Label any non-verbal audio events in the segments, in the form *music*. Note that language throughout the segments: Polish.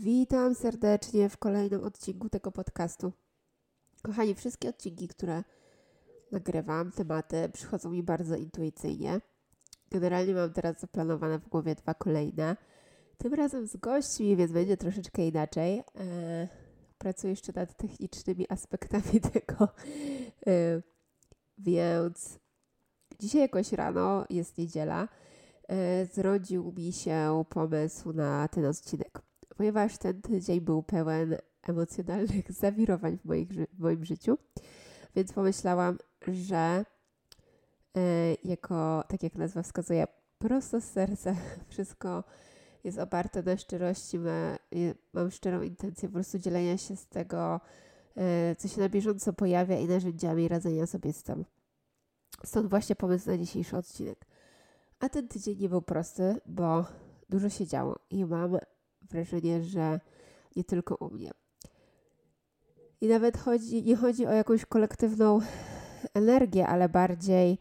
Witam serdecznie w kolejnym odcinku tego podcastu. Kochani, wszystkie odcinki, które nagrywam, tematy przychodzą mi bardzo intuicyjnie. Generalnie mam teraz zaplanowane w głowie dwa kolejne. Tym razem z gośćmi, więc będzie troszeczkę inaczej. Eee, pracuję jeszcze nad technicznymi aspektami *laughs* tego. Eee, więc dzisiaj jakoś rano, jest niedziela, eee, zrodził mi się pomysł na ten odcinek ponieważ ten tydzień był pełen emocjonalnych *laughs* zawirowań w, moich, w moim życiu, więc pomyślałam, że e, jako, tak jak nazwa wskazuje, prosto z serca *laughs* wszystko jest oparte na szczerości, ma, mam szczerą intencję po prostu dzielenia się z tego, e, co się na bieżąco pojawia i narzędziami radzenia sobie z tym. Stąd właśnie pomysł na dzisiejszy odcinek. A ten tydzień nie był prosty, bo dużo się działo i mam wrażenie, że nie tylko u mnie. I nawet chodzi, nie chodzi o jakąś kolektywną energię, ale bardziej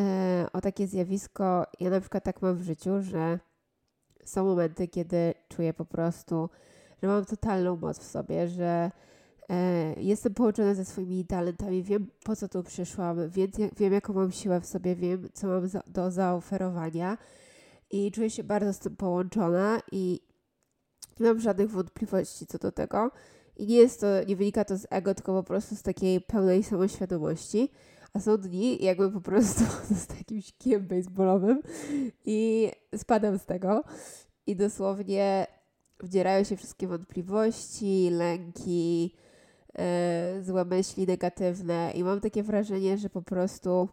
e, o takie zjawisko. Ja na przykład tak mam w życiu, że są momenty, kiedy czuję po prostu, że mam totalną moc w sobie, że e, jestem połączona ze swoimi talentami, wiem po co tu przyszłam, wiem, wiem jaką mam siłę w sobie, wiem co mam za, do zaoferowania i czuję się bardzo z tym połączona i nie mam żadnych wątpliwości co do tego. I nie jest to, nie wynika to z ego, tylko po prostu z takiej pełnej samoświadomości. A są dni, jakby po prostu *laughs* z takim kijem baseballowym i spadam z tego. I dosłownie wdzierają się wszystkie wątpliwości, lęki, yy, złe myśli negatywne. I mam takie wrażenie, że po prostu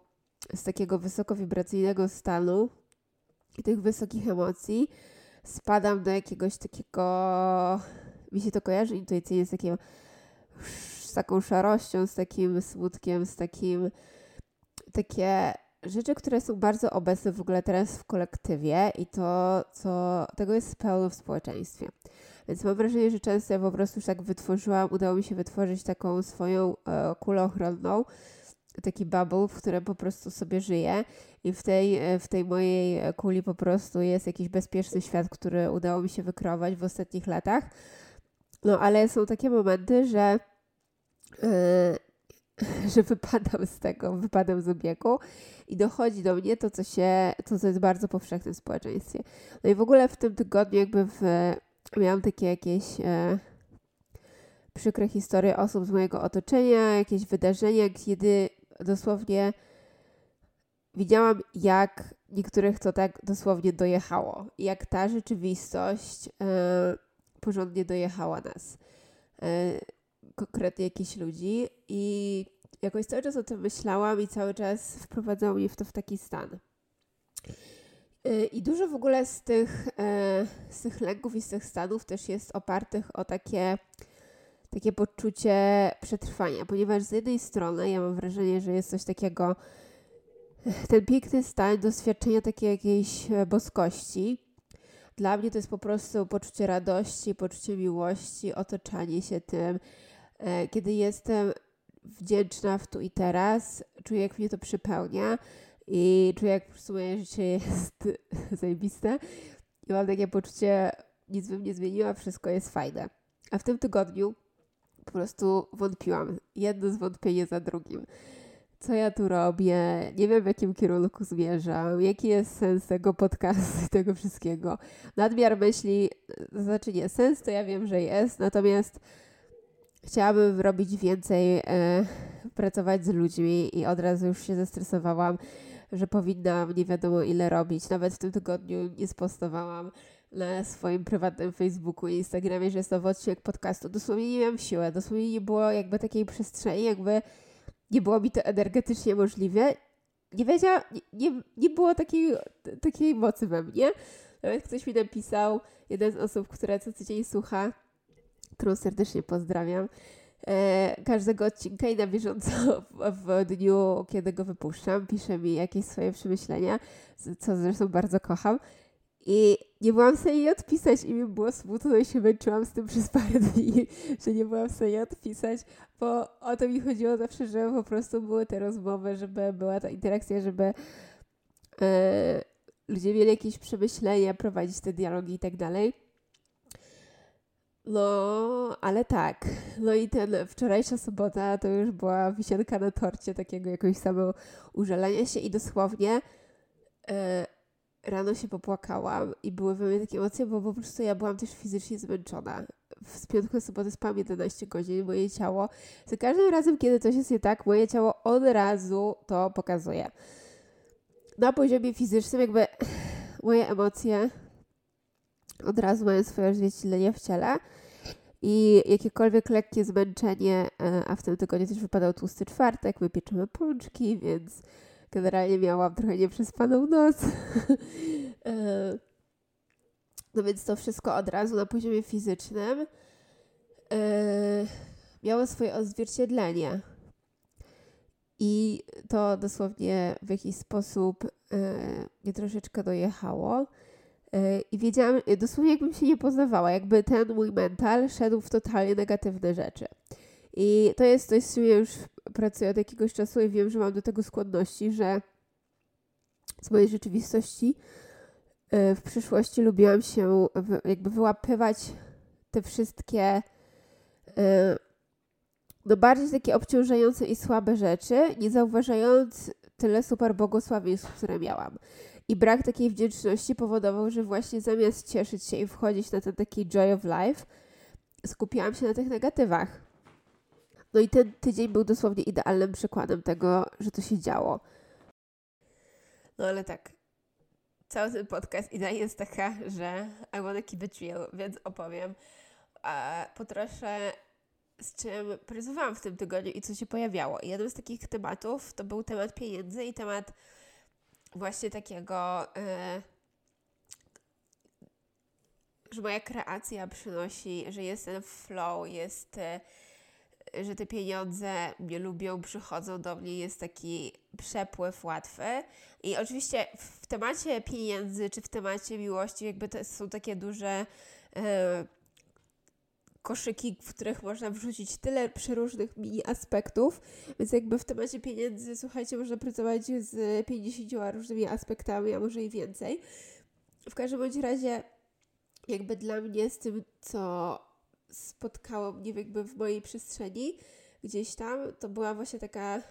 z takiego wysokowibracyjnego stanu i tych wysokich emocji spadam do jakiegoś takiego, mi się to kojarzy intuicyjnie z takim, z taką szarością, z takim smutkiem, z takim, takie rzeczy, które są bardzo obecne w ogóle teraz w kolektywie i to, co tego jest pełno w społeczeństwie. Więc mam wrażenie, że często ja po prostu już tak wytworzyłam, udało mi się wytworzyć taką swoją e, kulę ochronną, taki bubble, w którym po prostu sobie żyję i w tej, e, w tej mojej kuli po prostu jest jakiś bezpieczny świat, który udało mi się wykreować w ostatnich latach. No ale są takie momenty, że yy, *laughs* że wypadam z tego, wypadam z obiegu i dochodzi do mnie to, co się, to, co jest bardzo powszechne w społeczeństwie. No i w ogóle w tym tygodniu jakby w, miałam takie jakieś e, przykre historie osób z mojego otoczenia, jakieś wydarzenia, kiedy dosłownie widziałam, jak niektórych to tak dosłownie dojechało. Jak ta rzeczywistość e, porządnie dojechała nas. E, konkretnie jakichś ludzi. I jakoś cały czas o tym myślałam i cały czas wprowadzało mnie w to w taki stan. E, I dużo w ogóle z tych, z tych lęków i z tych stanów też jest opartych o takie takie poczucie przetrwania, ponieważ z jednej strony ja mam wrażenie, że jest coś takiego, ten piękny stan doświadczenia takiej jakiejś e, boskości. Dla mnie to jest po prostu poczucie radości, poczucie miłości, otoczanie się tym. E, kiedy jestem wdzięczna w tu i teraz, czuję, jak mnie to przypełnia i czuję, jak prostu moje życie jest *laughs* zajebiste. I mam takie poczucie, nic bym nie zmieniła, wszystko jest fajne. A w tym tygodniu po prostu wątpiłam. Jedno zwątpienie za drugim. Co ja tu robię? Nie wiem, w jakim kierunku zmierzam. Jaki jest sens tego podcastu i tego wszystkiego? Nadmiar myśli, znaczy nie, sens to ja wiem, że jest, natomiast chciałabym robić więcej, e, pracować z ludźmi i od razu już się zestresowałam, że powinnam nie wiadomo ile robić. Nawet w tym tygodniu nie spostowałam na swoim prywatnym Facebooku i Instagramie, że jest to odcinek podcastu. Dosłownie nie miałam siły, dosłownie nie było jakby takiej przestrzeni, jakby nie było mi to energetycznie możliwe. Nie wiedziałam, nie, nie, nie było takiej, takiej mocy we mnie. Nawet ktoś mi napisał, jeden z osób, która co tydzień słucha którą serdecznie pozdrawiam. E, każdego odcinka i na bieżąco w, w, dniu, kiedy go wypuszczam, pisze mi jakieś swoje przemyślenia, co zresztą bardzo kocham. I nie byłam w stanie jej odpisać i mi było smutno i się męczyłam z tym przez parę dni, *laughs* że nie byłam w stanie odpisać, bo o to mi chodziło zawsze, żeby po prostu były te rozmowy, żeby była ta interakcja, żeby e, ludzie mieli jakieś przemyślenia, prowadzić te dialogi i tak dalej. No, ale tak. No i ten wczorajsza sobota to już była wisienka na torcie takiego jakiegoś samo użalenia się i dosłownie e, rano się popłakałam i były we mnie takie emocje, bo po prostu ja byłam też fizycznie zmęczona. W piątku na sobotę spałam 11 godzin, moje ciało, za każdym razem, kiedy coś jest nie tak, moje ciało od razu to pokazuje. Na poziomie fizycznym jakby *sighs* moje emocje od razu mają swoje odzwierciedlenie w ciele i jakiekolwiek lekkie zmęczenie, e, a w tym tygodniu też wypadał tłusty czwartek, my pieczymy pączki, więc generalnie miałam trochę nieprzespaną noc. *laughs* E, no więc to wszystko od razu na poziomie fizycznym e, miało swoje odzwierciedlenie. I to dosłownie w jakiś sposób mnie troszeczkę dojechało. I wiedziałam, dosłownie jakbym się nie poznawała, jakby ten mój mental szedł w totalnie negatywne rzeczy. I to jest coś, z czym ja już pracuję od jakiegoś czasu i wiem, że mam do tego skłonności, że z mojej rzeczywistości e, w przyszłości lubiłam się jakby wyłapywać te wszystkie e, no bardziej takie obciążające i słabe rzeczy, nie zauważając tyle super błogosławieństw, które miałam. I brak takiej wdzięczności powodował, że właśnie zamiast cieszyć się i wchodzić na ten taki joy of life, skupiałam się na tych negatywach. No i ten tydzień był dosłownie idealnym przykładem tego, że to się działo. No ale tak, cały ten podcast idea jest taka, że I wanna keep it real, więc opowiem a po trosze z czym pracowałam w tym tygodniu i co się pojawiało. I jednym z takich tematów to był temat pieniędzy i temat właśnie takiego, yy, że moja kreacja przynosi, że jest ten flow, jest, yy, że te pieniądze mnie lubią, przychodzą do mnie, jest taki przepływ łatwy. I oczywiście w temacie pieniędzy czy w temacie miłości, jakby to są takie duże. Yy, koszyki, w których można wrzucić tyle przeróżnych mini aspektów, więc jakby w temacie pieniędzy, słuchajcie, można pracować z 50 różnymi aspektami, a może i więcej. W każdym bądź razie, jakby dla mnie z tym, co spotkało mnie jakby w mojej przestrzeni, gdzieś tam, to była właśnie taka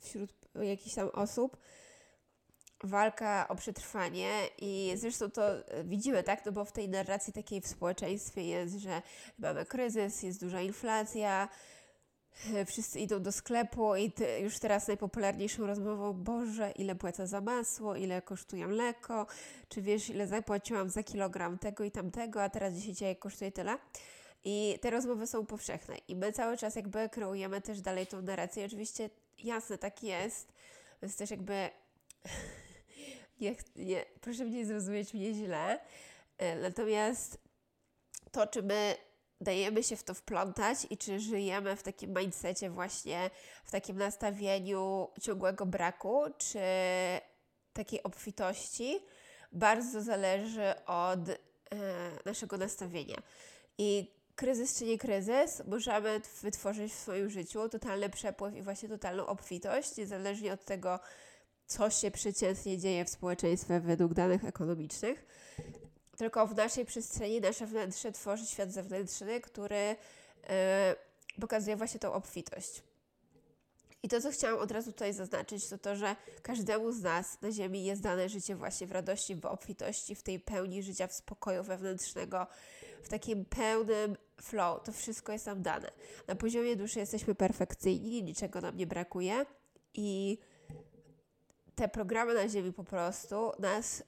wśród jakichś tam osób, walka o przetrwanie i zresztą to e, widzimy, tak, no bo w tej narracji takiej w społeczeństwie jest, że mamy kryzys, jest duża inflacja, e, wszyscy idą do sklepu i już teraz najpopularniejszą rozmową, Boże, ile płacę za masło, ile kosztuje mleko, czy wiesz, ile zapłaciłam za kilogram tego i tamtego, a teraz dzisiaj kosztuje tyle. I te rozmowy są powszechne i my cały czas jakby kreujemy też dalej tą narrację. Oczywiście jasne, tak jest, więc też jakby *laughs* nie, nie, proszę mnie zrozumieć mnie źle. E, natomiast to, czy my dajemy się w to wplątać i czy żyjemy w takim mindsetie właśnie, w takim nastawieniu ciągłego braku, czy takiej obfitości, bardzo zależy od e, naszego nastawienia. I kryzys czy nie kryzys, możemy wytworzyć w swoim życiu totalny przepływ i właśnie totalną obfitość, niezależnie od tego, co się przeciętnie dzieje w społeczeństwie według danych ekonomicznych. Tylko w naszej przestrzeni nasze wnętrze tworzy świat zewnętrzny, który yy, pokazuje właśnie tą obfitość. I to, co chciałam od razu tutaj zaznaczyć, to to, że każdemu z nas na Ziemi jest dane życie właśnie w radości, w obfitości, w tej pełni życia, w spokoju wewnętrznego, w takim pełnym flow. To wszystko jest nam dane. Na poziomie duszy jesteśmy perfekcyjni, niczego nam nie brakuje i te programy na Ziemi po prostu nas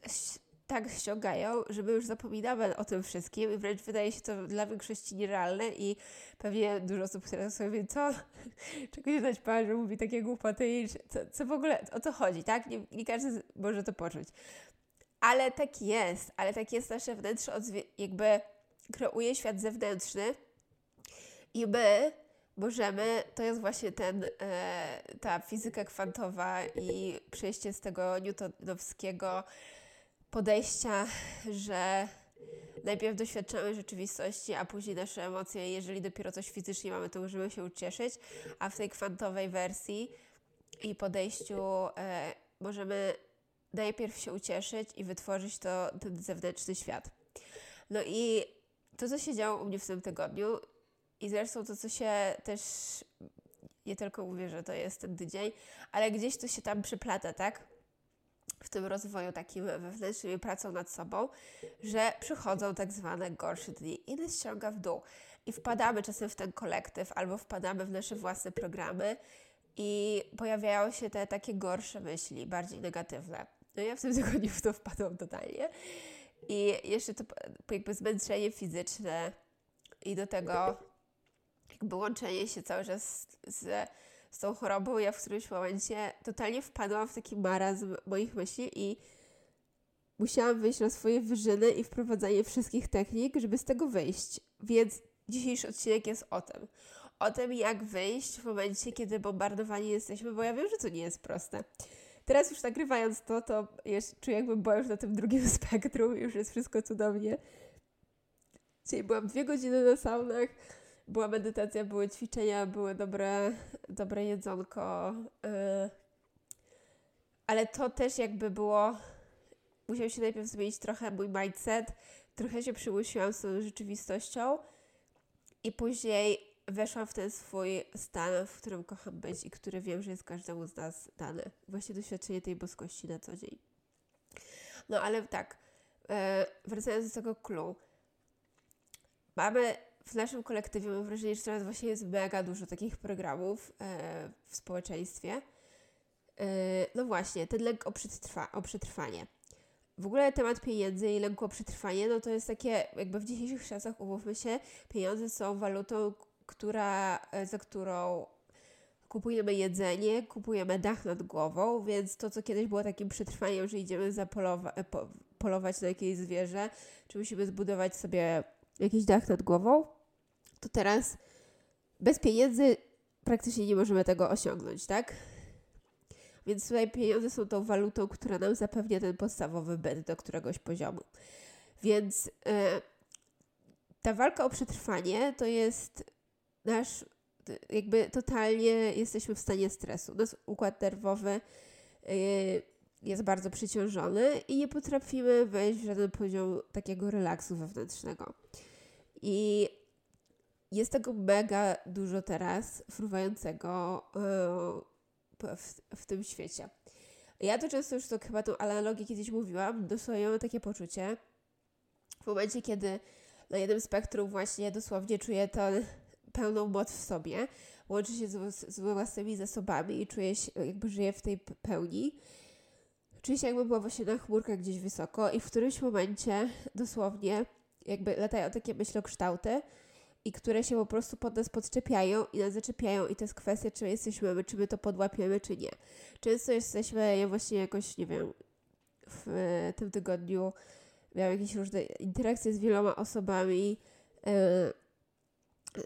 tak ściągają, że my już zapominamy o tym wszystkim i wręcz wydaje się to dla większości nierealne i pewnie dużo osób teraz sobie co? *laughs* Czego się dać pan, że mówi takie głupoty i co, co w ogóle, o co chodzi, tak? Nie, nie każdy może to poczuć. Ale tak jest, ale tak jest nasze wnętrze, jakby kreuje świat zewnętrzny I my możemy, to jest właśnie ten, e, ta fizyka kwantowa i przejście z tego newtonowskiego podejścia, że najpierw doświadczamy rzeczywistości, a później nasze emocje, jeżeli dopiero coś fizycznie mamy, to możemy się ucieszyć, a w tej kwantowej wersji i podejściu e, możemy najpierw się ucieszyć i wytworzyć to, ten zewnętrzny świat. No i to, co się działo u mnie w tym tygodniu i zresztą to, co się też, nie tylko mówię, że to jest ten tydzień, ale gdzieś to się tam przyplata, tak? W tym rozwoju takim wewnętrznym i pracą nad sobą, że przychodzą tak zwane gorsze dni i nas ściąga w dół. I wpadamy czasem w ten kolektyw albo wpadamy w nasze własne programy i pojawiają się te takie gorsze myśli, bardziej negatywne. No ja w tym tygodniu w to wpadłam totalnie. I jeszcze to jakby zmęczenie fizyczne i do tego jakby łączenie się cały czas z, z tą chorobą. Ja w którymś momencie totalnie wpadłam w taki marazm moich myśli i musiałam wyjść na swoje wyżyny i wprowadzanie wszystkich technik, żeby z tego wyjść. Więc dzisiejszy odcinek jest o tym. O tym, jak wyjść w momencie, kiedy bombardowani jesteśmy, bo ja wiem, że to nie jest proste. Teraz już nagrywając to, to jeszcze czuję jakbym była już na tym drugim *laughs* spektrum, już jest wszystko cudownie. Dzisiaj byłam dwie godziny na saunach, była medytacja, były ćwiczenia, były dobre, dobre jedzonko. Yy. Ale to też jakby było, musiał się najpierw zmienić trochę mój mindset, trochę się przymusiłam z tą rzeczywistością i później weszłam w ten swój stan, w którym kocham być i który wiem, że jest każdemu z nas dany. Właśnie doświadczenie tej boskości na co dzień. No ale tak, e, wracając do tego clue. Mamy w naszym kolektywie, mam wrażenie, że teraz właśnie jest mega dużo takich programów e, w społeczeństwie. E, no właśnie, ten lęk o, przetrwa o przetrwanie. W ogóle temat pieniędzy i lęku o przetrwanie, no to jest takie, jakby w dzisiejszych czasach, umówmy się, pieniądze są walutą, która, e, za którą kupujemy jedzenie, kupujemy dach nad głową, więc to, co kiedyś było takim przetrwaniem, że idziemy zapolowa- e, po, polować na jakieś zwierzę, czy musimy zbudować sobie jakiś dach nad głową, to teraz bez pieniędzy praktycznie nie możemy tego osiągnąć, tak? Więc tutaj pieniądze są tą walutą, która nam zapewnia ten podstawowy byt do któregoś poziomu. Więc yy, ta walka o przetrwanie to jest nasz, jakby totalnie jesteśmy w stanie stresu. Nasz układ nerwowy y, jest bardzo przeciążony i nie potrafimy wejść w żaden poziom takiego relaksu wewnętrznego. I jest tego mega dużo teraz fruwającego y, w, w tym świecie. Ja to często już to chyba tą analogię kiedyś mówiłam, dosłownie mam takie poczucie, w momencie, kiedy na jednym spektrum właśnie dosłownie czuję ten pełną moc w sobie, łączy się z, z własnymi zasobami i czuje się, jakby żyje w tej pełni. Czuję się jakby była właśnie na chmurkach gdzieś wysoko i w którymś momencie dosłownie jakby latają takie myślokształty i które się po prostu pod nas podczepiają i nas zaczepiają i to jest kwestia, czy jesteśmy, czy my to podłapiemy, czy nie. Często jesteśmy, ja właśnie jakoś, nie wiem, w tym tygodniu miałam jakieś różne interakcje z wieloma osobami,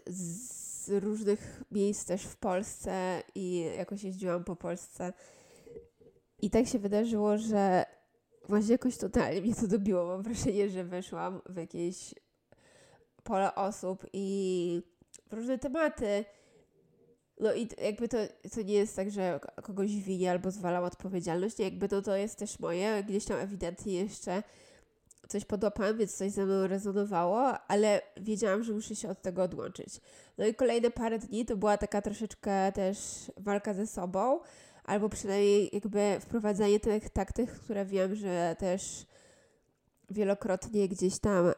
z różnych miejsc też w Polsce i jakoś jeździłam po Polsce. I tak się wydarzyło, że właśnie jakoś totalnie mnie to dobiło. Mam wrażenie, że weszłam w jakieś pole osób i różne tematy. No i jakby to, to nie jest tak, że kogoś winię albo zwalam odpowiedzialność. Nie, jakby to, to jest też moje. Gdzieś tam ewidentnie jeszcze coś podłapałam, więc coś ze mną rezonowało, ale wiedziałam, że muszę się od tego odłączyć. No i kolejne parę dni to była taka troszeczkę też walka ze sobą, albo przynajmniej jakby wprowadzanie tych taktyk, które wiem, że też wielokrotnie gdzieś tam e,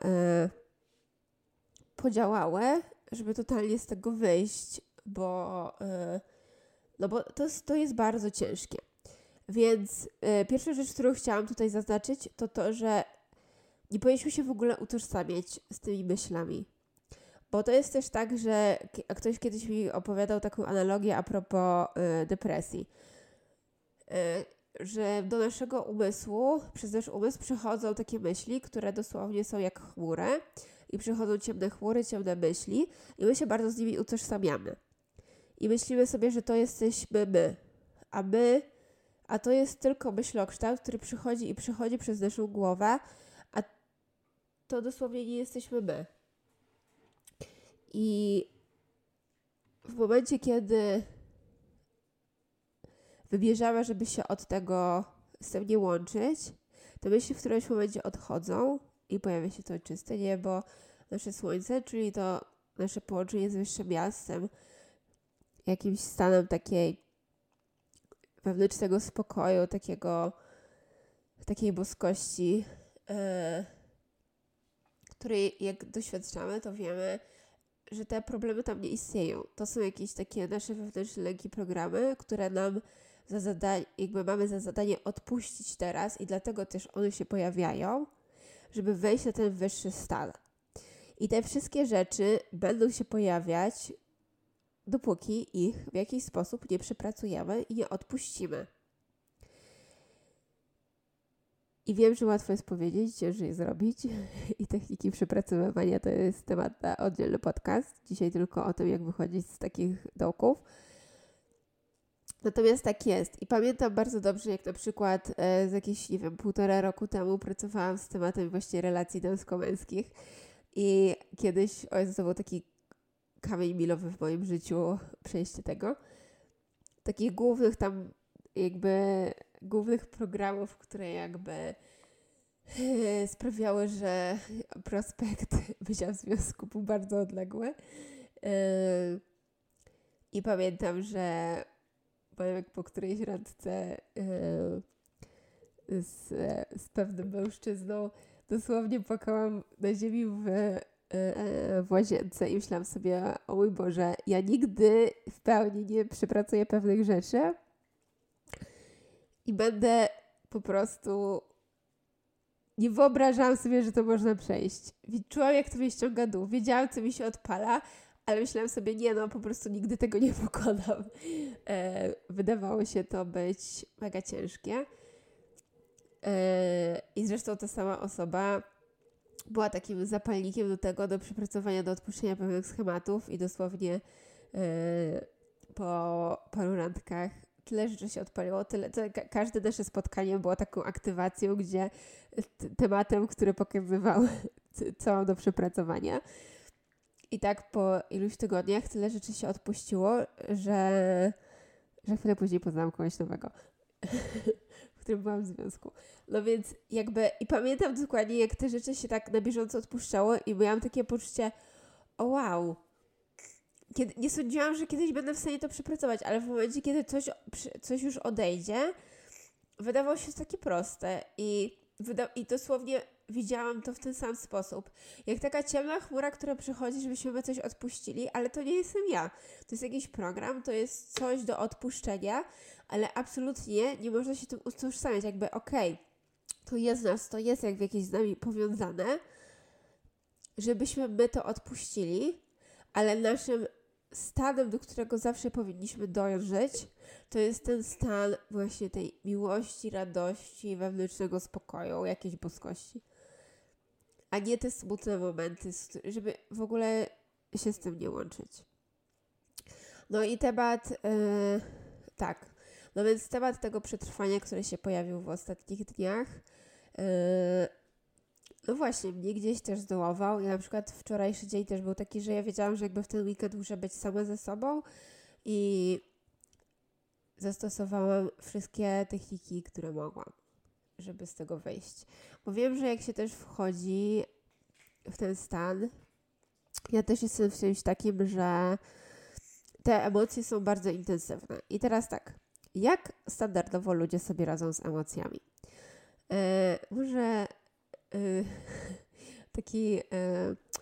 podziałały, żeby totalnie z tego wyjść, bo, e, no bo to, to jest bardzo ciężkie. Więc e, pierwsza rzecz, którą chciałam tutaj zaznaczyć, to to, że nie powinniśmy się w ogóle utożsamiać z tymi myślami. Bo to jest też tak, że ktoś kiedyś mi opowiadał taką analogię a propos y, depresji. Y, że do naszego umysłu, przez nasz umysł przechodzą takie myśli, które dosłownie są jak chmury i przychodzą ciemne chmury, ciemne myśli i my się bardzo z nimi utożsamiamy. I myślimy sobie, że to jesteśmy my, a my, a to jest tylko myślokształt, który przychodzi i przychodzi przez naszą głowę, to dosłownie nie jesteśmy my. I w momencie, kiedy wybierzemy, żeby się od tego z tym nie łączyć, to myśli w którymś momencie odchodzą i pojawia się to czyste niebo, nasze słońce, czyli to nasze połączenie z wyższym miastem, jakimś stanem takiej wewnętrznego spokoju, takiego, takiej boskości, yy, której jak doświadczamy, to wiemy, że te problemy tam nie istnieją. To są jakieś takie nasze wewnętrzne lęki programy, które nam za zadanie, jakby mamy za zadanie odpuścić teraz i dlatego też one się pojawiają, żeby wejść na ten wyższy stan. I te wszystkie rzeczy będą się pojawiać, dopóki ich w jakiś sposób nie przepracujemy i nie odpuścimy. I wiem, że łatwo jest powiedzieć, ciężej zrobić. *laughs* I techniki przepracowywania to jest temat na oddzielny podcast. Dzisiaj tylko o tym, jak wychodzić z takich dołków. Natomiast tak jest. I pamiętam bardzo dobrze, jak na przykład e, z jakieś, nie wiem, półtora roku temu pracowałam z tematem właśnie relacji damsko-męskich. I kiedyś, o Jezu, to był taki kamień milowy w moim życiu, przejście tego. Takich głównych tam jakby głównych programów, które jakby e, sprawiały, że prospekt *laughs* bycia w związku był bardzo odległy. E, I pamiętam, że powiem, po którejś randce e, z, z pewnym mężczyzną dosłownie płakałam na ziemi w, w łazience i myślałam sobie, o mój Boże, ja nigdy w pełni nie przepracuję pewnych rzeczy, i będę po prostu. Nie wyobrażałam sobie, że to można przejść. Czułam, jak to mnie ściąga dół. Wiedziałam, co mi się odpala, ale myślałam sobie, nie no, po prostu nigdy tego nie *laughs* pokonam. E, wydawało się to być mega ciężkie. E, I zresztą ta sama osoba była takim zapalnikiem do tego, do przepracowania, do odpuszczenia pewnych schematów i dosłownie e, po paru randkach tyle rzeczy się odpaliło, tyle, to każde nasze spotkanie było taką aktywacją, gdzie tematem, który pokazywał, *laughs* co mam do przepracowania. I tak po iluś tygodniach tyle rzeczy się odpuściło, że, że chwilę później poznałam kogoś nowego, *laughs* w którym byłam w związku. No więc jakby, i pamiętam dokładnie, jak te rzeczy się tak na bieżąco odpuszczały i miałam takie poczucie, o wow, kiedy, nie sądziłam, że kiedyś będę w stanie to przepracować, ale w momencie, kiedy coś, coś już odejdzie, wydawało się takie proste i, wyda- i dosłownie widziałam to w ten sam sposób. Jak taka ciemna chmura, która przychodzi, żebyśmy my coś odpuścili, ale to nie jestem ja. To jest jakiś program, to jest coś do odpuszczenia, ale absolutnie nie można się tym utożsamiać. Jakby okej, okay, to jest nas, to jest jak jakieś z nami powiązane, żebyśmy my to odpuścili, ale naszym stanem, do którego zawsze powinniśmy dojrzeć, to jest ten stan właśnie tej miłości, radości, wewnętrznego spokoju, jakiejś boskości. A nie te smutne momenty, żeby w ogóle się z tym nie łączyć. No i temat, yy, tak, no więc temat tego przetrwania, który się pojawił w ostatnich dniach, yy, no właśnie, mnie gdzieś też zdołował. Ja na przykład wczorajszy dzień też był taki, że ja wiedziałam, że jakby w ten weekend muszę być sama ze sobą i zastosowałam wszystkie techniki, które mogłam, żeby z tego wyjść. Bo wiem, że jak się też wchodzi w ten stan, ja też jestem w czymś takim, że te emocje są bardzo intensywne. I teraz tak, jak standardowo ludzie sobie radzą z emocjami? Yy, może *laughs* taki y,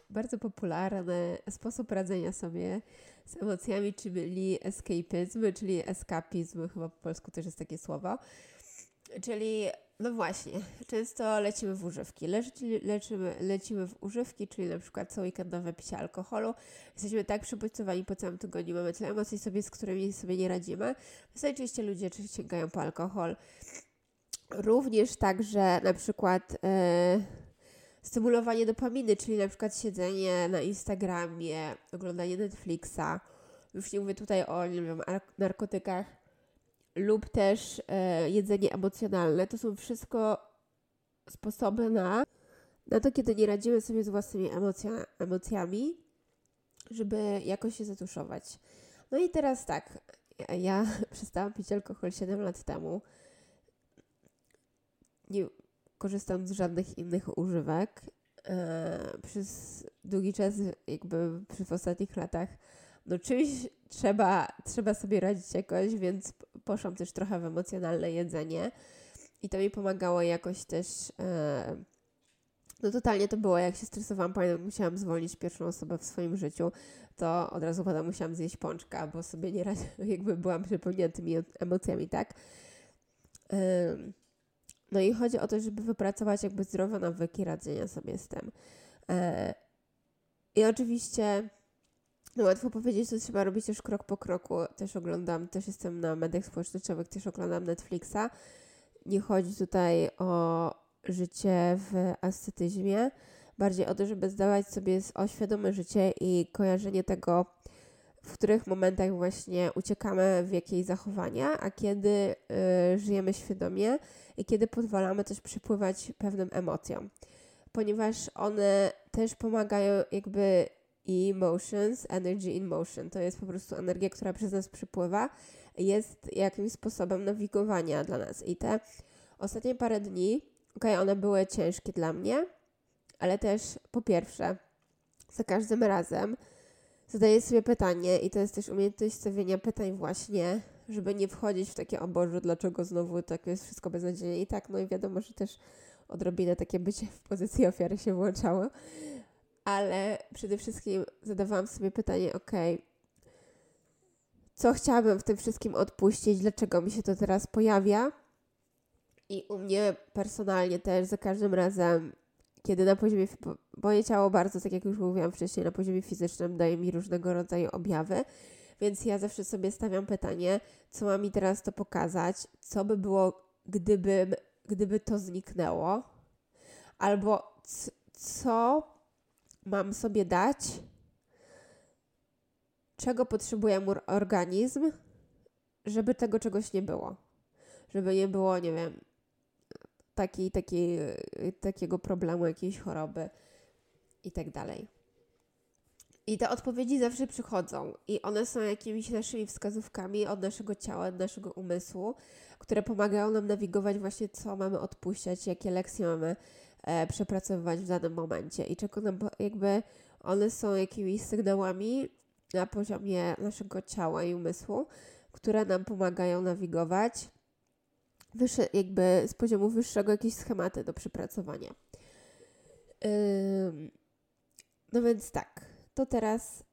bardzo popularny sposób radzenia sobie z emocjami, czyli escapism, czyli eskapizm, chyba po polsku też jest takie słowo. Czyli, no właśnie, często lecimy w używki. lecimy, w używki, czyli na przykład co weekendowe picie alkoholu. Jesteśmy tak przebodźcowani po całym tygodniu, mamy tyle emocji sobie, z którymi sobie nie radzimy. Najczęściej ludzie sięgają po alkohol. Również także na przykład yy, stymulowanie dopaminy, czyli na przykład siedzenie na Instagramie, oglądanie Netflixa. Już nie mówię tutaj o nie wiem, narkotykach lub też e, jedzenie emocjonalne. To są wszystko sposoby na, na to, kiedy nie radzimy sobie z własnymi emocja, emocjami, żeby jakoś się zatuszować. No i teraz tak, ja *laughs* przestałam pić alkohol 7 lat temu. Nie korzystam z żadnych innych używek. E, przez długi czas, jakby przez ostatnich latach, no czymś trzeba, trzeba sobie radzić jakoś, więc poszłam też trochę w emocjonalne jedzenie i to mi pomagało jakoś też. E, no totalnie to było, jak się stresowałam, pamiętam, musiałam zwolnić pierwszą osobę w swoim życiu, to od razu potem musiałam zjeść pączka, bo sobie nie *laughs* jakby byłam przepełniętymi emocjami, tak? No i chodzi o to, żeby wypracować jakby zdrowe nawyki radzenia sobie z tym. E, I oczywiście no łatwo powiedzieć, to trzeba robić też krok po kroku. Też oglądam, też jestem na mediach społecznościowych, też oglądam Netflixa. Nie chodzi tutaj o życie w ascetyzmie, bardziej o to, żeby zdawać sobie oświadome życie i kojarzenie tego, w których momentach właśnie uciekamy w jakieś zachowania, a kiedy y, żyjemy świadomie i kiedy pozwalamy też przypływać pewnym emocjom. Ponieważ one też pomagają jakby emotions, energy in motion. To jest po prostu energia, która przez nas przypływa, jest jakimś sposobem nawigowania dla nas. I te ostatnie parę dni, okej, okay, one były ciężkie dla mnie, ale też po pierwsze, za każdym razem zadaję sobie pytanie i to jest też umiejętność stawiania pytań właśnie, żeby nie wchodzić w takie oboże, dlaczego znowu tak jest wszystko beznadziejnie i tak, no i wiadomo, że też odrobinę takie bycie w pozycji ofiary się włączało, ale przede wszystkim zadawałam sobie pytanie, ok, co chciałabym w tym wszystkim odpuścić, dlaczego mi się to teraz pojawia? I u mnie personalnie też za każdym razem kiedy na poziomie, moje ciało bardzo, tak jak już mówiłam wcześniej, na poziomie fizycznym daje mi różnego rodzaju objawy, więc ja zawsze sobie stawiam pytanie, co ma mi teraz to pokazać, co by było, gdyby, gdyby to zniknęło, albo co mam sobie dać, czego potrzebuje mój organizm, żeby tego czegoś nie było. Żeby nie było, nie wiem, taki, taki, takiego problemu, jakiejś choroby i tak dalej. I te odpowiedzi zawsze przychodzą i one są jakimiś naszymi wskazówkami od naszego ciała, od naszego umysłu, które pomagają nam nawigować właśnie, co mamy odpuszczać, jakie lekcje mamy e, przepracowywać w danym momencie i czego nam jakby one są jakimiś sygnałami na poziomie naszego ciała i umysłu, które nam pomagają nawigować wyższe, jakby z poziomu wyższego jakieś schematy do przepracowania. Ym, no więc tak, to teraz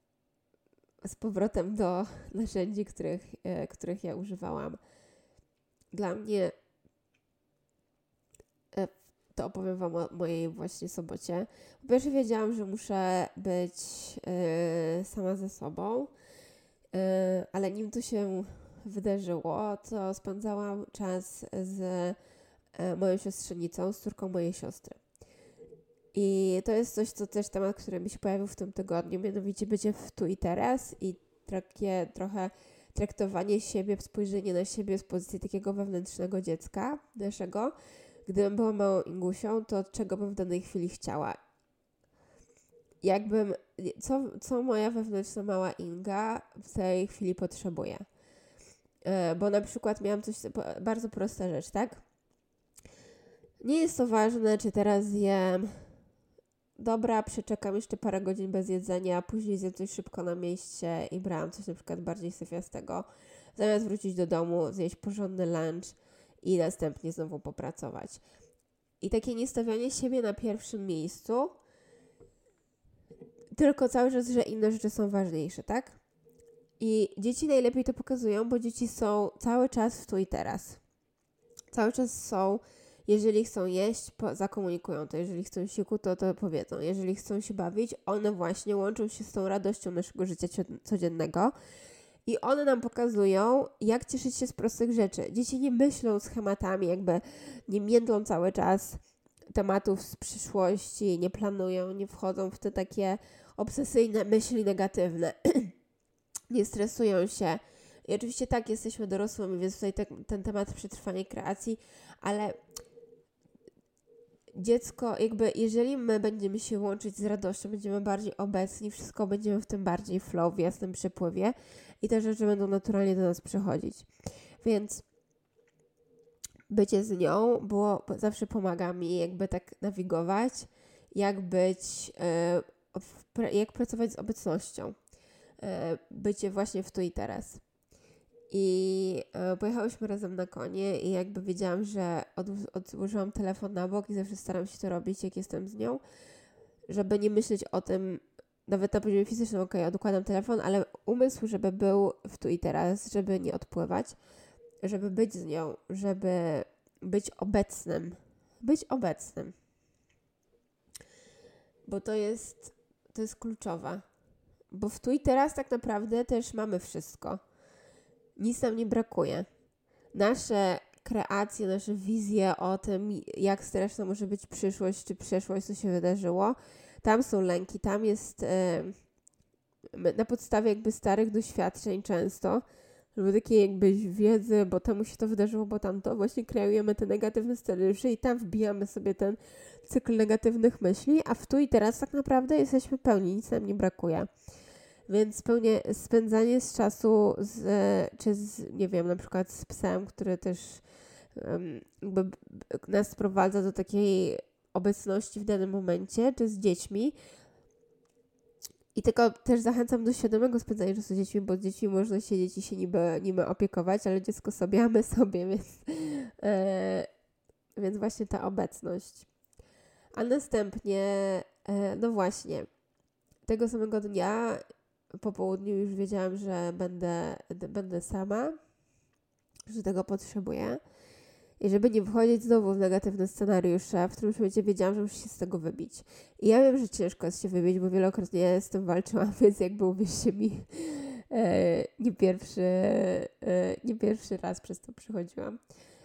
z powrotem do *laughs* narzędzi, których, e, których ja używałam. Dla mnie e, to opowiem Wam o mojej właśnie sobocie. Po pierwsze wiedziałam, że muszę być e, sama ze sobą, ale nim to się wydarzyło, to spędzałam czas z moją siostrzenicą, z córką mojej siostry. I to jest coś, co też temat, który mi się pojawił w tym tygodniu, mianowicie bycie w tu i teraz i takie trochę traktowanie siebie, spojrzenie na siebie z pozycji takiego wewnętrznego dziecka naszego. Gdybym była małą Ingusią, to czego bym w danej chwili chciała? Jakbym, co, co moja wewnętrzna mała Inga w tej chwili potrzebuje? E, bo na przykład miałam coś, bardzo prosta rzecz, tak? Nie jest to ważne, czy teraz jem. Dobra, przeczekam jeszcze parę godzin bez jedzenia, później zjem coś szybko na mieście i brałam coś na przykład bardziej syfiastego. Zamiast wrócić do domu, zjeść porządny lunch i następnie znowu popracować. I takie niestawianie siebie na pierwszym miejscu, tylko cały czas, że inne rzeczy są ważniejsze, tak? I dzieci najlepiej to pokazują, bo dzieci są cały czas w tu i teraz. Cały czas są, jeżeli chcą jeść, zakomunikują to. Jeżeli chcą siku, to to powiedzą. Jeżeli chcą się bawić, one właśnie łączą się z tą radością naszego życia codziennego. I one nam pokazują, jak cieszyć się z prostych rzeczy. Dzieci nie myślą schematami, jakby nie międlą cały czas tematów z przyszłości, nie planują, nie wchodzą w te takie obsesyjne myśli negatywne, *clears throat* nie stresują się. I oczywiście tak, jesteśmy dorosłymi, więc tutaj te, ten temat przetrwania kreacji, ale dziecko, jakby jeżeli my będziemy się łączyć z radością, będziemy bardziej obecni, wszystko będziemy w tym bardziej flow, w jasnym przepływie i te rzeczy będą naturalnie do nas przychodzić. Więc bycie z nią było, zawsze pomaga mi jakby tak nawigować, jak być, e, jak pracować z obecnością. E, bycie właśnie w tu i teraz. I e, pojechałyśmy razem na konie i jakby wiedziałam, że od, odłożyłam telefon na bok i zawsze staram się to robić, jak jestem z nią, żeby nie myśleć o tym, nawet na poziomie fizycznym, ok, odkładam telefon, ale umysł, żeby był w tu i teraz, żeby nie odpływać, żeby być z nią, żeby być obecnym. Być obecnym. Bo to jest, to jest kluczowe. Bo w tu i teraz tak naprawdę też mamy wszystko nic nam nie brakuje. Nasze kreacje, nasze wizje o tym, jak straszna może być przyszłość czy przeszłość, co się wydarzyło, tam są lęki, tam jest e, na podstawie jakby starych doświadczeń często, albo takiej jakby wiedzy, bo temu się to wydarzyło, bo tamto, właśnie kreujemy te negatywne scenariusze i tam wbijamy sobie ten cykl negatywnych myśli, a w tu i teraz tak naprawdę jesteśmy pełni, nic nam nie brakuje. Więc pełnie spędzanie z czasu z, czy z, nie wiem, na przykład z psem, który też jakby nas sprowadza do takiej obecności w danym momencie, czy z dziećmi. I tylko też zachęcam do świadomego spędzania czasu z dziećmi, bo z dziećmi można siedzieć i się niby, niby opiekować, ale dziecko sobie, a my sobie, *laughs* więc, e, więc właśnie ta obecność. A następnie, e, no właśnie, tego samego dnia po południu już wiedziałam, że będę, będę sama, że tego potrzebuję. I żeby nie wchodzić znowu w negatywne scenariusze, w którym momencie wiedziałam, że muszę się z tego wybić. I ja wiem, że ciężko jest się wybić, bo wielokrotnie z tym walczyłam, *laughs* więc jakby uwierzcie mi, e, nie, pierwszy, e, nie pierwszy raz przez to przychodziłam.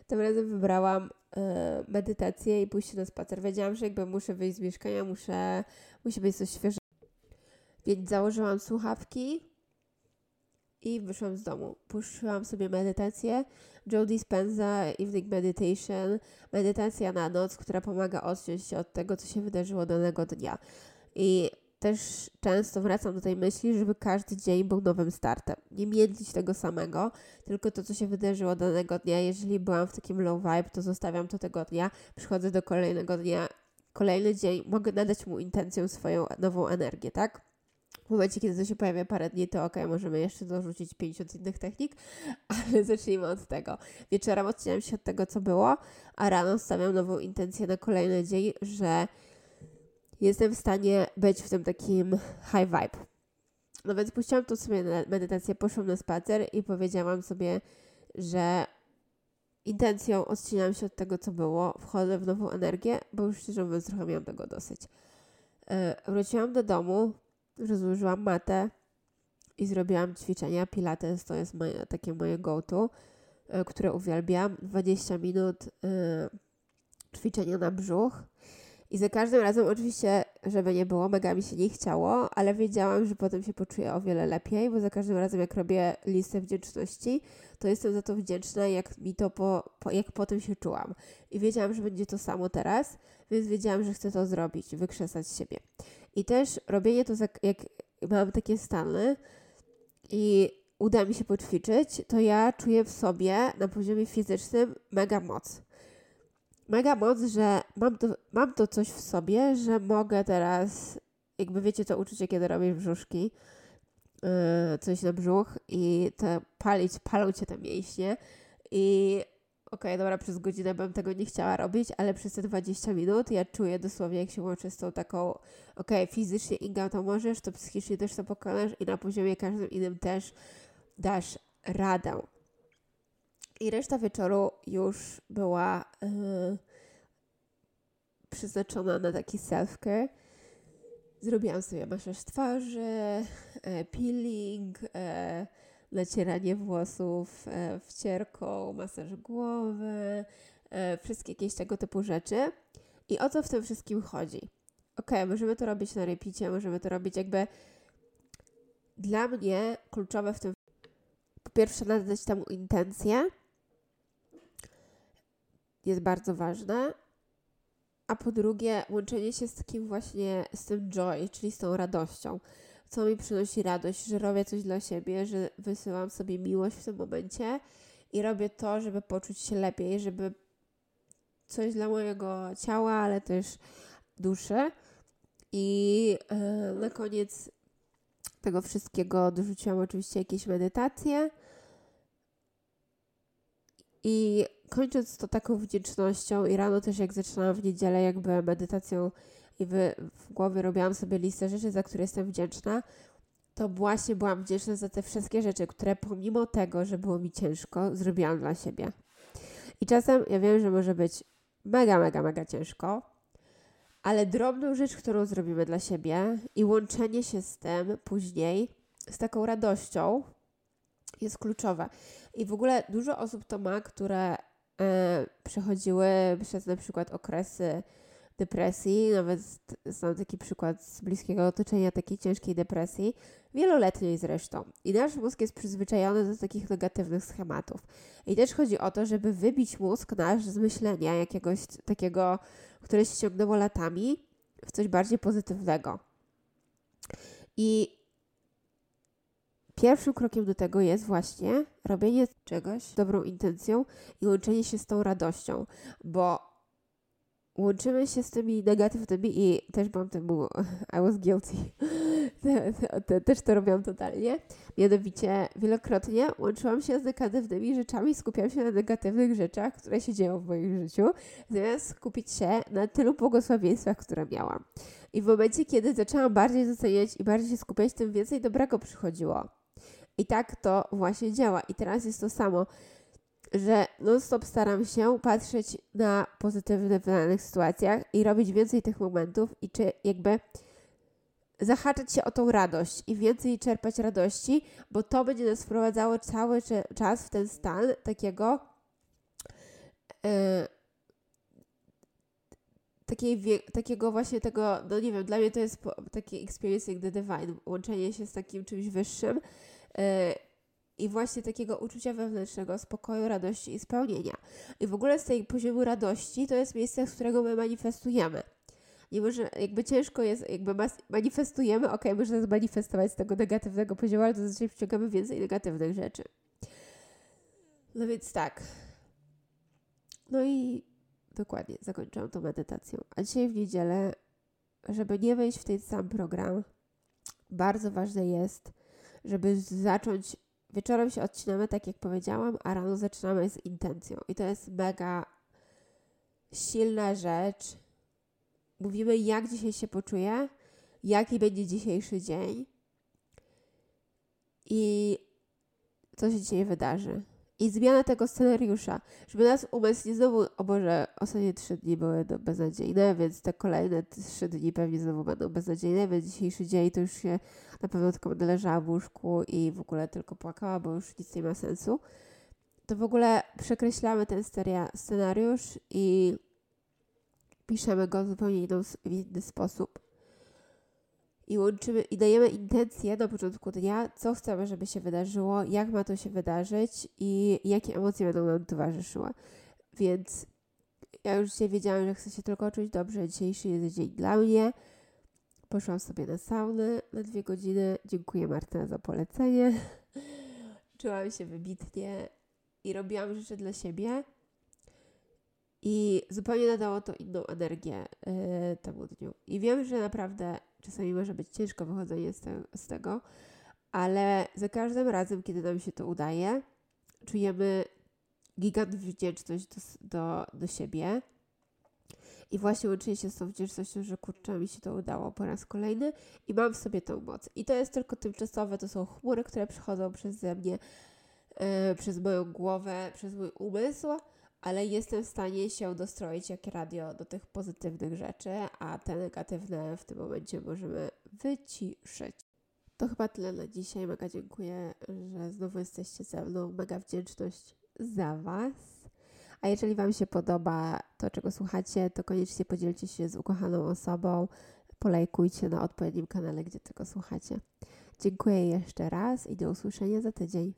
Tym razem wybrałam e, medytację i pójście na spacer. Wiedziałam, że jakby muszę wyjść z mieszkania, muszę, musi być coś świeżego więc założyłam słuchawki i wyszłam z domu. Puszczyłam sobie medytację. Joe Dispenza Evening Meditation. Medytacja na noc, która pomaga odciąć się od tego, co się wydarzyło danego dnia. I też często wracam do tej myśli, żeby każdy dzień był nowym startem. Nie miedlić tego samego, tylko to, co się wydarzyło danego dnia. Jeżeli byłam w takim low vibe, to zostawiam to tego dnia, przychodzę do kolejnego dnia, kolejny dzień, mogę nadać mu intencją swoją nową energię, tak? W momencie, kiedy to się pojawia parę dni, to ok, możemy jeszcze dorzucić 50 innych technik, *laughs* ale zacznijmy od tego. Wieczorem odcinam się od tego, co było, a rano stawiam nową intencję na kolejny dzień, że jestem w stanie być w tym takim high vibe. No więc puściłam tu sobie medytację, poszłam na spacer i powiedziałam sobie, że intencją odcinam się od tego, co było, wchodzę w nową energię, bo już szczerze mówiąc trochę miałam tego dosyć. Yy, wróciłam do domu, rozłożyłam matę i zrobiłam ćwiczenia. Pilates to jest moje, takie moje go-to, e, które uwielbiam. 20 minut y, ćwiczenia na brzuch. I za każdym razem, oczywiście, żeby nie było, mega mi się nie chciało, ale wiedziałam, że potem się poczuję o wiele lepiej, bo za każdym razem, jak robię listę wdzięczności, to jestem za to wdzięczna, jak mi to po, po, jak potem się czułam. I wiedziałam, że będzie to samo teraz, więc wiedziałam, że chcę to zrobić, wykrzesać siebie. I też robienie to, jak mam takie stany i uda mi się poćwiczyć, to ja czuję w sobie na poziomie fizycznym mega moc. Mega moc, że mam to, mam to coś w sobie, że mogę teraz, jakby wiecie to uczucie, kiedy robisz brzuszki, yy, coś na brzuch i te palić, palą cię te mięśnie i okej, okay, dobra, przez godzinę bym tego nie chciała robić, ale przez te 20 minut ja czuję dosłownie, jak się łączę z tą taką, okej, okay, fizycznie Inga to możesz, to psychicznie też to pokonasz i na poziomie każdym innym też dasz radę. I reszta wieczoru już była yy, przeznaczona na taki self-care. Zrobiłam sobie masaż twarzy, yy, peeling, yy, nacieranie włosów e, wcierką, masaż głowy, e, wszystkie jakieś tego typu rzeczy. I o co w tym wszystkim chodzi? Ok, możemy to robić na repicie, możemy to robić jakby. Dla mnie kluczowe w tym, po pierwsze, nadać temu intencję, jest bardzo ważne, a po drugie, łączenie się z takim właśnie, z tym joy, czyli z tą radością. Co mi przynosi radość, że robię coś dla siebie, że wysyłam sobie miłość w tym momencie i robię to, żeby poczuć się lepiej, żeby coś dla mojego ciała, ale też duszy. I yy, na koniec tego wszystkiego dorzuciłam oczywiście jakieś medytacje. I kończąc to taką wdzięcznością i rano też jak zaczynałam w niedzielę jakby medytacją i w, w głowie robiłam sobie listę rzeczy, za które jestem wdzięczna, to właśnie byłam wdzięczna za te wszystkie rzeczy, które pomimo tego, że było mi ciężko, zrobiłam dla siebie. I czasem ja wiem, że może być mega, mega, mega ciężko, ale drobną rzecz, którą zrobimy dla siebie i łączenie się z tym później, z taką radością, jest kluczowe. I w ogóle dużo osób to ma, które e, przechodziły przez na przykład okresy depresji, nawet znam taki przykład z bliskiego otoczenia takiej ciężkiej depresji, wieloletniej zresztą. I nasz mózg jest przyzwyczajony do takich negatywnych schematów. I też chodzi o to, żeby wybić mózg nasz z myślenia jakiegoś takiego, które się ciągnęło latami, w coś bardziej pozytywnego. I pierwszym krokiem do tego jest właśnie robienie czegoś z dobrą intencją i łączenie się z tą radością, bo łączymy się z tymi negatywnymi i też mam temu, *laughs* I was guilty, *laughs* te, te, te, też to robiłam totalnie. Mianowicie wielokrotnie łączyłam się z negatywnymi rzeczami, skupiałam się na negatywnych rzeczach, które się dzieją w moim życiu, zamiast skupić się na tylu błogosławieństwach, które miałam. I w momencie, kiedy zaczęłam bardziej doceniać i bardziej się skupiać, tym więcej dobrego przychodziło. I tak to właśnie działa. I teraz jest to samo że non-stop staram się patrzeć na pozytywne w danych sytuacjach i robić więcej tych momentów i czy jakby zahaczać się o tą radość i więcej czerpać radości, bo to będzie nas wprowadzało cały czas w ten stan takiego yy, takiej, takiego właśnie tego, no nie wiem, dla mnie to jest taki experiencing the divine, łączenie się z takim czymś wyższym, yy, i właśnie takiego uczucia wewnętrznego, spokoju, radości i spełnienia. I w ogóle z tej poziomu radości to jest miejsce, z którego my manifestujemy. Nie może, jakby ciężko jest, jakby manifestujemy, ok, można zmanifestować z tego negatywnego poziomu, ale to zazwyczaj przyciągamy więcej negatywnych rzeczy. No więc tak. No i dokładnie, zakończyłam tą medytacją. A dzisiaj w niedzielę, żeby nie wejść w ten sam program, bardzo ważne jest, żeby zacząć Wieczorem się odcinamy, tak jak powiedziałam, a rano zaczynamy z intencją. I to jest mega silna rzecz. Mówimy, jak dzisiaj się poczuję, jaki będzie dzisiejszy dzień i co się dzisiaj wydarzy i zmiana tego scenariusza, żeby nas umysł nie znowu, o Boże, ostatnie trzy dni były beznadziejne, więc te kolejne trzy dni pewnie znowu będą beznadziejne, więc dzisiejszy dzień to już się na pewno tylko leżała w łóżku i w ogóle tylko płakała, bo już nic nie ma sensu. To w ogóle przekreślamy ten scenariusz i piszemy go w zupełnie inny sposób i łączymy i dajemy intencje na początku dnia, co chcemy, żeby się wydarzyło, jak ma to się wydarzyć i jakie emocje będą nam towarzyszyły. Więc ja już dzisiaj wiedziałam, że chcę się tylko czuć dobrze. Dzisiejszy jest dzień dla mnie. Poszłam sobie na saunę na dwie godziny. Dziękuję Marta za polecenie. *laughs* Czułam się wybitnie i robiłam rzeczy dla siebie. I zupełnie nadało to inną energię yy, temu dniu. I wiem, że naprawdę czasami może być ciężko wychodzenie z, te, z tego, ale za każdym razem, kiedy nam się to udaje, czujemy gigant wdzięczność do, do, do siebie. I właśnie łączymy się z tą wdzięcznością, że kurczę, mi się to udało po raz kolejny i mam w sobie tą moc. I to jest tylko tymczasowe, to są chmury, które przychodzą przez mnie, yy, przez moją głowę, przez mój umysł, ale jestem w stanie się dostroić jak radio do tych pozytywnych rzeczy, a te negatywne w tym momencie możemy wyciszyć. To chyba tyle na dzisiaj. Mega dziękuję, że znowu jesteście ze mną. Mega wdzięczność za Was. A jeżeli Wam się podoba to, czego słuchacie, to koniecznie podzielcie się z ukochaną osobą, polajkujcie na odpowiednim kanale, gdzie tego słuchacie. Dziękuję jeszcze raz i do usłyszenia za tydzień.